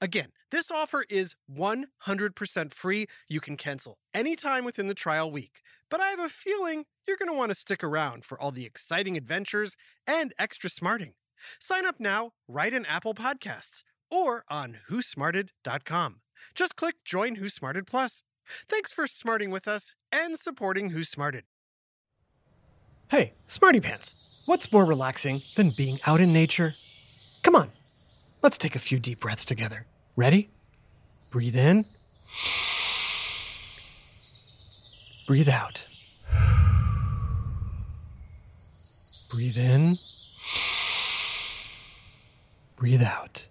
Again, this offer is 100% free. You can cancel anytime within the trial week. But I have a feeling you're going to want to stick around for all the exciting adventures and extra smarting. Sign up now, right in Apple Podcasts or on whosmarted.com. Just click Join Who Smarted Plus. Thanks for smarting with us and supporting Who Smarted. Hey, Smarty Pants, what's more relaxing than being out in nature? Come on, let's take a few deep breaths together. Ready? Breathe in. Breathe out. Breathe in. Breathe out.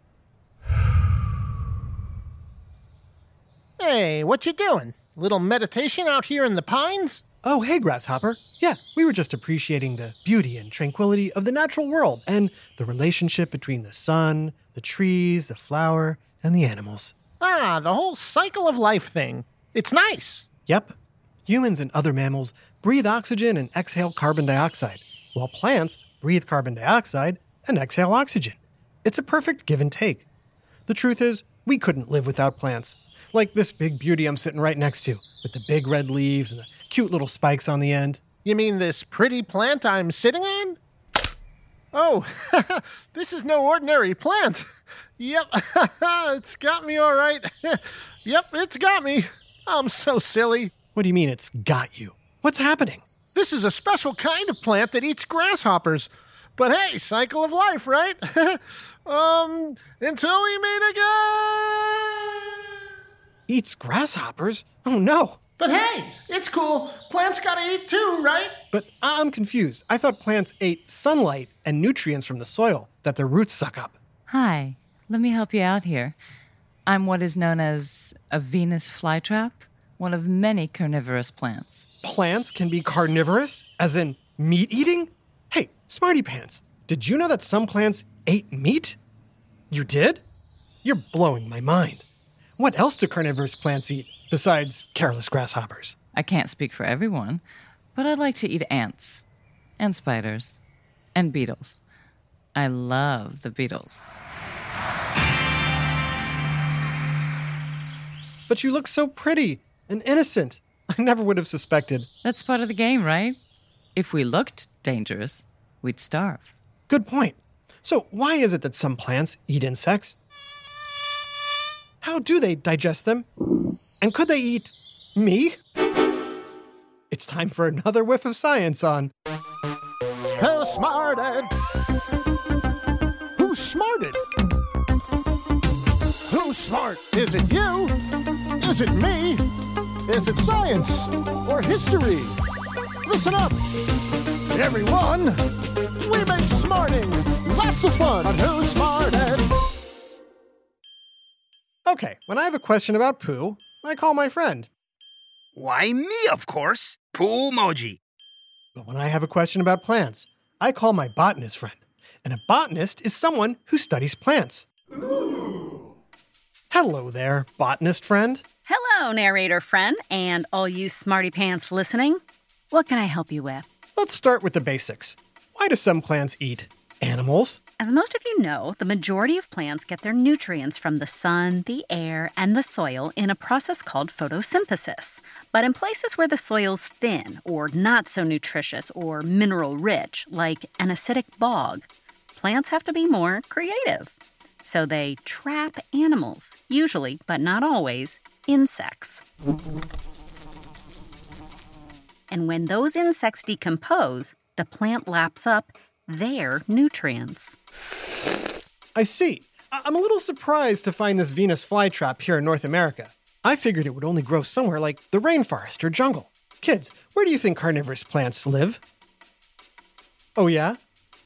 Hey, what you doing? Little meditation out here in the pines? Oh, hey, Grasshopper. Yeah, we were just appreciating the beauty and tranquility of the natural world and the relationship between the sun, the trees, the flower, and the animals. Ah, the whole cycle of life thing. It's nice. Yep. Humans and other mammals breathe oxygen and exhale carbon dioxide, while plants breathe carbon dioxide and exhale oxygen. It's a perfect give and take. The truth is, we couldn't live without plants. Like this big beauty I'm sitting right next to, with the big red leaves and the cute little spikes on the end. You mean this pretty plant I'm sitting on? Oh, this is no ordinary plant. Yep, it's got me all right. yep, it's got me. I'm so silly. What do you mean it's got you? What's happening? This is a special kind of plant that eats grasshoppers. But hey, cycle of life, right? um, until we meet again. Eats grasshoppers? Oh no. But hey, it's cool. Plants gotta eat too, right? But I'm confused. I thought plants ate sunlight and nutrients from the soil that their roots suck up. Hi, let me help you out here. I'm what is known as a Venus flytrap, one of many carnivorous plants. Plants can be carnivorous, as in meat eating? Hey, Smarty Pants, did you know that some plants ate meat? You did? You're blowing my mind. What else do carnivorous plants eat besides careless grasshoppers? I can't speak for everyone, but I like to eat ants and spiders and beetles. I love the beetles. But you look so pretty and innocent. I never would have suspected. That's part of the game, right? If we looked dangerous, we'd starve. Good point. So, why is it that some plants eat insects? How do they digest them? And could they eat me? It's time for another whiff of science on Who smarted? Who smarted? Who's smart? Is it you? Is it me? Is it science or history? Listen up, everyone. We make smarting lots of fun on Who Smarted. Okay, when I have a question about poo, I call my friend. Why, me, of course. Poo emoji. But when I have a question about plants, I call my botanist friend. And a botanist is someone who studies plants. Hello there, botanist friend. Hello, narrator friend, and all you smarty pants listening. What can I help you with? Let's start with the basics. Why do some plants eat animals? As most of you know, the majority of plants get their nutrients from the sun, the air, and the soil in a process called photosynthesis. But in places where the soil's thin, or not so nutritious, or mineral rich, like an acidic bog, plants have to be more creative. So they trap animals, usually, but not always, insects. And when those insects decompose, the plant laps up their nutrients. I see. I- I'm a little surprised to find this Venus flytrap here in North America. I figured it would only grow somewhere like the rainforest or jungle. Kids, where do you think carnivorous plants live? Oh, yeah?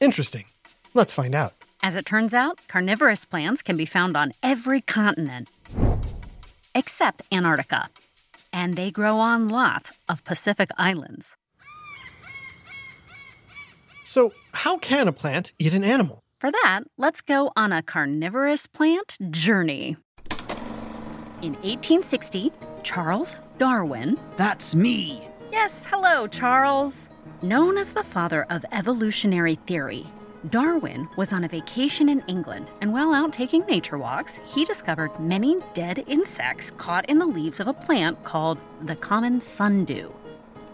Interesting. Let's find out. As it turns out, carnivorous plants can be found on every continent except Antarctica, and they grow on lots of Pacific islands. So, how can a plant eat an animal? For that, let's go on a carnivorous plant journey. In 1860, Charles Darwin, That's me. yes, hello, Charles, known as the father of evolutionary theory, Darwin was on a vacation in England, and while out taking nature walks, he discovered many dead insects caught in the leaves of a plant called the common sundew,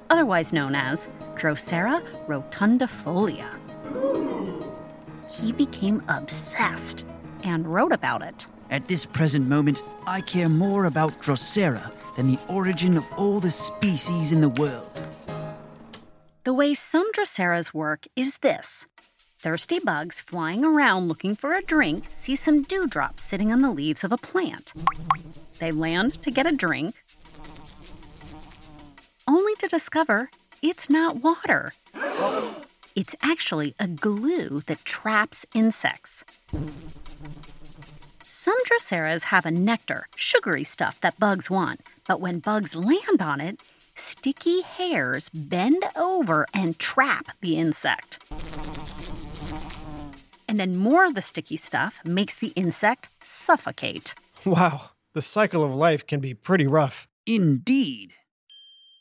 otherwise known as Drosera rotundifolia. He became obsessed and wrote about it. At this present moment, I care more about Drosera than the origin of all the species in the world. The way some Droseras work is this thirsty bugs flying around looking for a drink see some dewdrops sitting on the leaves of a plant. They land to get a drink, only to discover it's not water. It's actually a glue that traps insects. Some Droseras have a nectar, sugary stuff that bugs want, but when bugs land on it, sticky hairs bend over and trap the insect. And then more of the sticky stuff makes the insect suffocate. Wow, the cycle of life can be pretty rough. Indeed.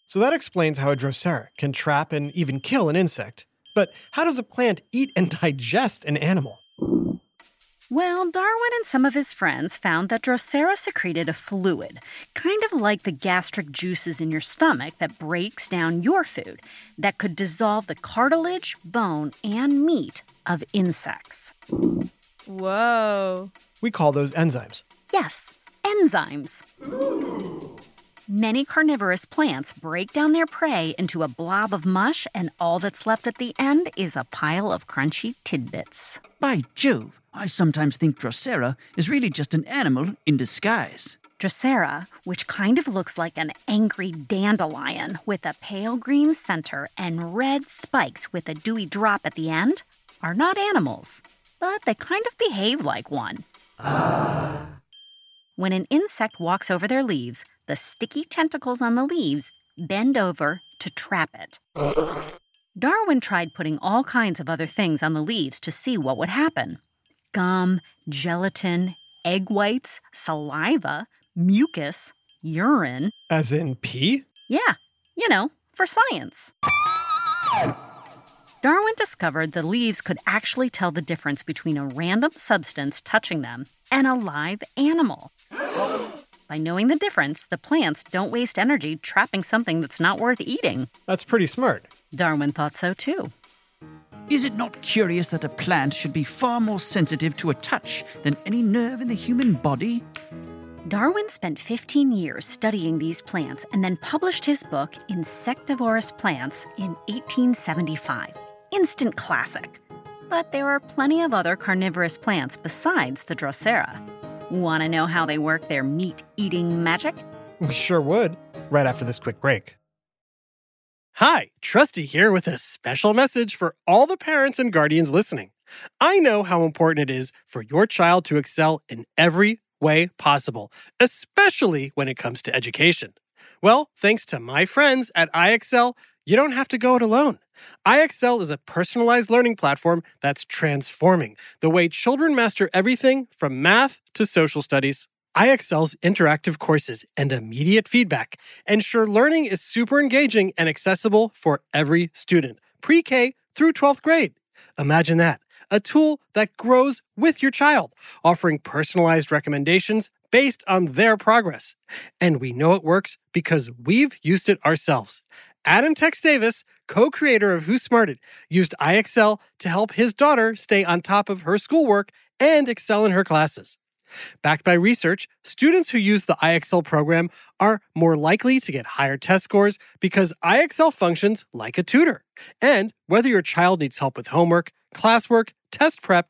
So that explains how a Drosera can trap and even kill an insect. But how does a plant eat and digest an animal? Well, Darwin and some of his friends found that Drosera secreted a fluid, kind of like the gastric juices in your stomach that breaks down your food, that could dissolve the cartilage, bone, and meat of insects. Whoa. We call those enzymes. Yes, enzymes. Many carnivorous plants break down their prey into a blob of mush, and all that's left at the end is a pile of crunchy tidbits. By Jove, I sometimes think Drosera is really just an animal in disguise. Drosera, which kind of looks like an angry dandelion with a pale green center and red spikes with a dewy drop at the end, are not animals, but they kind of behave like one. Ah. When an insect walks over their leaves, the sticky tentacles on the leaves bend over to trap it. Darwin tried putting all kinds of other things on the leaves to see what would happen gum, gelatin, egg whites, saliva, mucus, urine. As in pee? Yeah, you know, for science. Darwin discovered the leaves could actually tell the difference between a random substance touching them and a live animal. By knowing the difference, the plants don't waste energy trapping something that's not worth eating. That's pretty smart. Darwin thought so too. Is it not curious that a plant should be far more sensitive to a touch than any nerve in the human body? Darwin spent 15 years studying these plants and then published his book, Insectivorous Plants, in 1875. Instant classic. But there are plenty of other carnivorous plants besides the Drosera. Want to know how they work their meat eating magic? We sure would, right after this quick break. Hi, Trusty here with a special message for all the parents and guardians listening. I know how important it is for your child to excel in every way possible, especially when it comes to education. Well, thanks to my friends at IXL, you don't have to go it alone. IXL is a personalized learning platform that's transforming the way children master everything from math to social studies. IXL's interactive courses and immediate feedback ensure learning is super engaging and accessible for every student, pre K through 12th grade. Imagine that a tool that grows with your child, offering personalized recommendations based on their progress. And we know it works because we've used it ourselves. Adam Tex Davis, co creator of Who Smarted, used IXL to help his daughter stay on top of her schoolwork and excel in her classes. Backed by research, students who use the IXL program are more likely to get higher test scores because IXL functions like a tutor. And whether your child needs help with homework, classwork, test prep,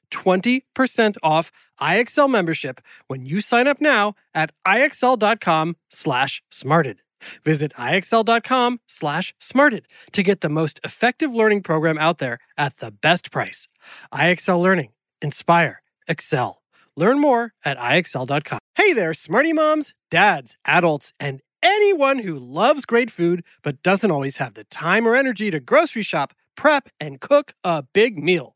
20% off IXL membership when you sign up now at IXL.com slash smarted. Visit IXL.com slash smarted to get the most effective learning program out there at the best price. IXL Learning. Inspire. Excel. Learn more at IXL.com. Hey there, smarty moms, dads, adults, and anyone who loves great food but doesn't always have the time or energy to grocery shop, prep, and cook a big meal.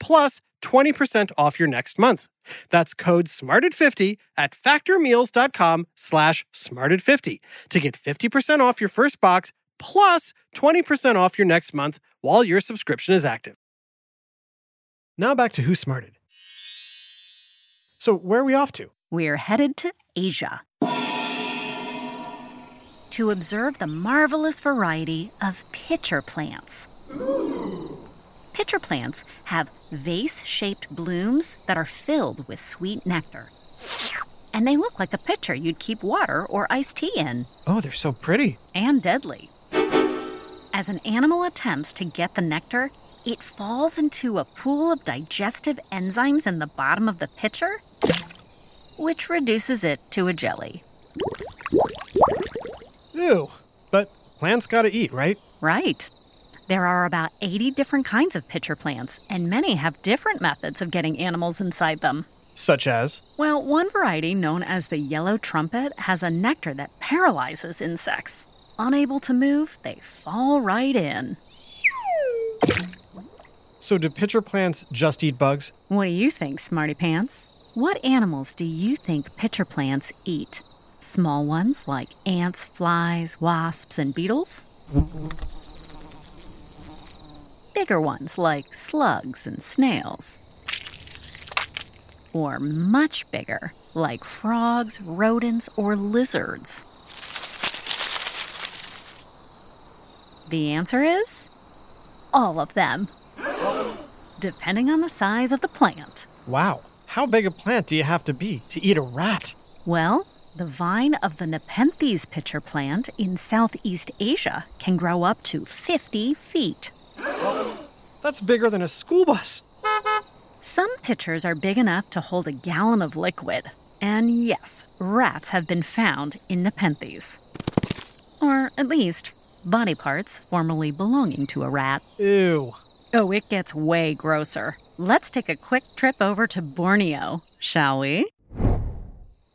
plus 20% off your next month. That's code SMARTED50 at factormeals.com slash SMARTED50 to get 50% off your first box plus 20% off your next month while your subscription is active. Now back to Who Smarted. So where are we off to? We're headed to Asia to observe the marvelous variety of pitcher plants. Pitcher plants have vase shaped blooms that are filled with sweet nectar. And they look like a pitcher you'd keep water or iced tea in, Oh, they're so pretty. and deadly. As an animal attempts to get the nectar, it falls into a pool of digestive enzymes in the bottom of the pitcher, which reduces it to a jelly. Ew. But plants gotta eat, right? Right. There are about 80 different kinds of pitcher plants, and many have different methods of getting animals inside them. Such as? Well, one variety, known as the yellow trumpet, has a nectar that paralyzes insects. Unable to move, they fall right in. So do pitcher plants just eat bugs? What do you think, Smarty Pants? What animals do you think pitcher plants eat? Small ones like ants, flies, wasps, and beetles? Bigger ones like slugs and snails? Or much bigger like frogs, rodents, or lizards? The answer is all of them, depending on the size of the plant. Wow. How big a plant do you have to be to eat a rat? Well, the vine of the Nepenthes pitcher plant in Southeast Asia can grow up to 50 feet. That's bigger than a school bus. Some pitchers are big enough to hold a gallon of liquid. And yes, rats have been found in Nepenthes. Or at least, body parts formerly belonging to a rat. Ew. Oh, it gets way grosser. Let's take a quick trip over to Borneo, shall we?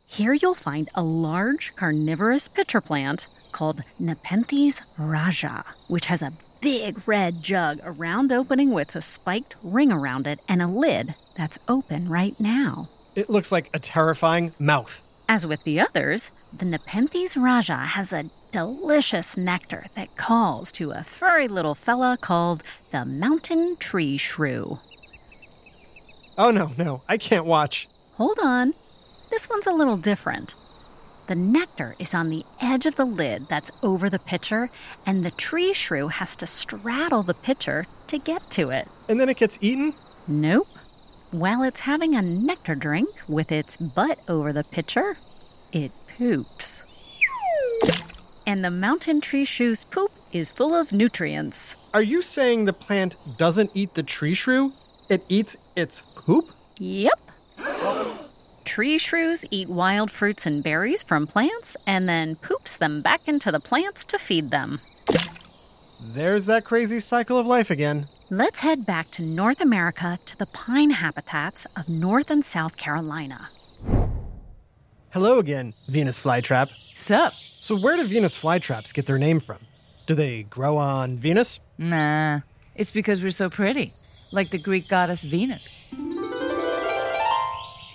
Here you'll find a large carnivorous pitcher plant called Nepenthes raja, which has a big red jug, a round opening with a spiked ring around it, and a lid that's open right now. It looks like a terrifying mouth. As with the others, the Nepenthes raja has a delicious nectar that calls to a furry little fella called the mountain tree shrew. Oh no, no, I can't watch. Hold on. This one's a little different. The nectar is on the edge of the lid that's over the pitcher, and the tree shrew has to straddle the pitcher to get to it. And then it gets eaten? Nope. While it's having a nectar drink with its butt over the pitcher, it poops. And the mountain tree shrews poop is full of nutrients. Are you saying the plant doesn't eat the tree shrew? It eats its poop? Yep. Tree shrews eat wild fruits and berries from plants and then poops them back into the plants to feed them. There's that crazy cycle of life again. Let's head back to North America to the pine habitats of North and South Carolina. Hello again, Venus flytrap. Sup? So, where do Venus flytraps get their name from? Do they grow on Venus? Nah. It's because we're so pretty. Like the Greek goddess Venus.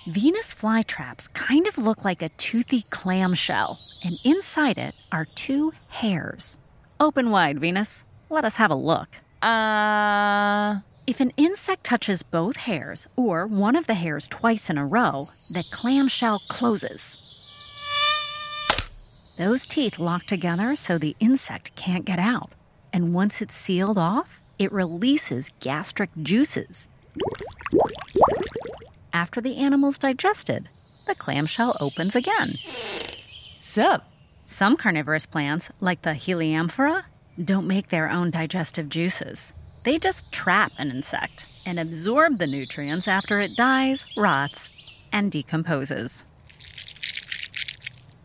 Venus flytraps kind of look like a toothy clamshell, and inside it are two hairs. Open wide, Venus. Let us have a look. Uh. If an insect touches both hairs, or one of the hairs twice in a row, the clamshell closes. Those teeth lock together so the insect can't get out. And once it's sealed off, it releases gastric juices. After the animal's digested, the clamshell opens again. Sup? Some carnivorous plants, like the Heliamphora, don't make their own digestive juices. They just trap an insect and absorb the nutrients after it dies, rots, and decomposes.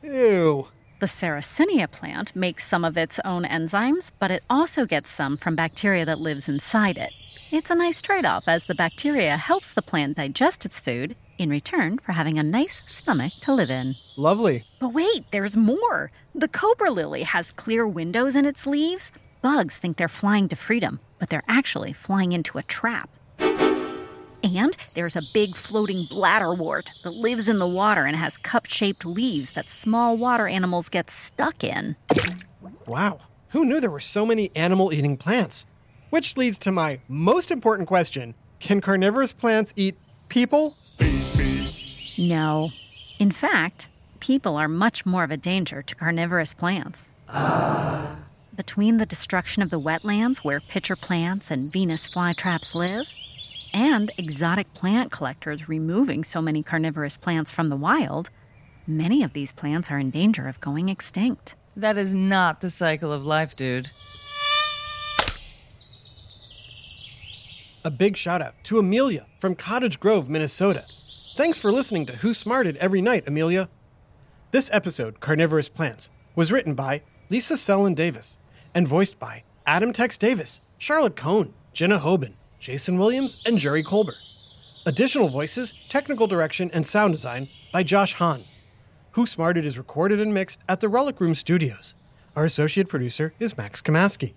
Ew. The Sarracenia plant makes some of its own enzymes, but it also gets some from bacteria that lives inside it. It's a nice trade off as the bacteria helps the plant digest its food in return for having a nice stomach to live in. Lovely. But wait, there's more. The cobra lily has clear windows in its leaves. Bugs think they're flying to freedom, but they're actually flying into a trap. And there's a big floating bladderwort that lives in the water and has cup shaped leaves that small water animals get stuck in. Wow. Who knew there were so many animal eating plants? Which leads to my most important question Can carnivorous plants eat people? No. In fact, people are much more of a danger to carnivorous plants. Between the destruction of the wetlands where pitcher plants and Venus flytraps live, and exotic plant collectors removing so many carnivorous plants from the wild, many of these plants are in danger of going extinct. That is not the cycle of life, dude. A big shout out to Amelia from Cottage Grove, Minnesota. Thanks for listening to Who Smarted every night, Amelia. This episode, Carnivorous Plants, was written by Lisa Selin Davis and voiced by Adam Tex Davis, Charlotte Cohn, Jenna Hoban, Jason Williams, and Jerry Colbert. Additional voices, technical direction, and sound design by Josh Hahn. Who Smarted is recorded and mixed at the Relic Room Studios. Our associate producer is Max Kamaski.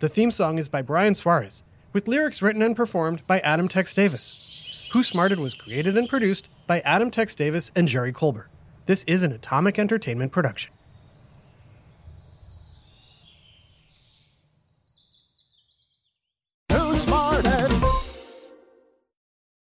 The theme song is by Brian Suarez, with lyrics written and performed by Adam Tex Davis. Who Smarted was created and produced by Adam Tex Davis and Jerry Colbert. This is an Atomic Entertainment production.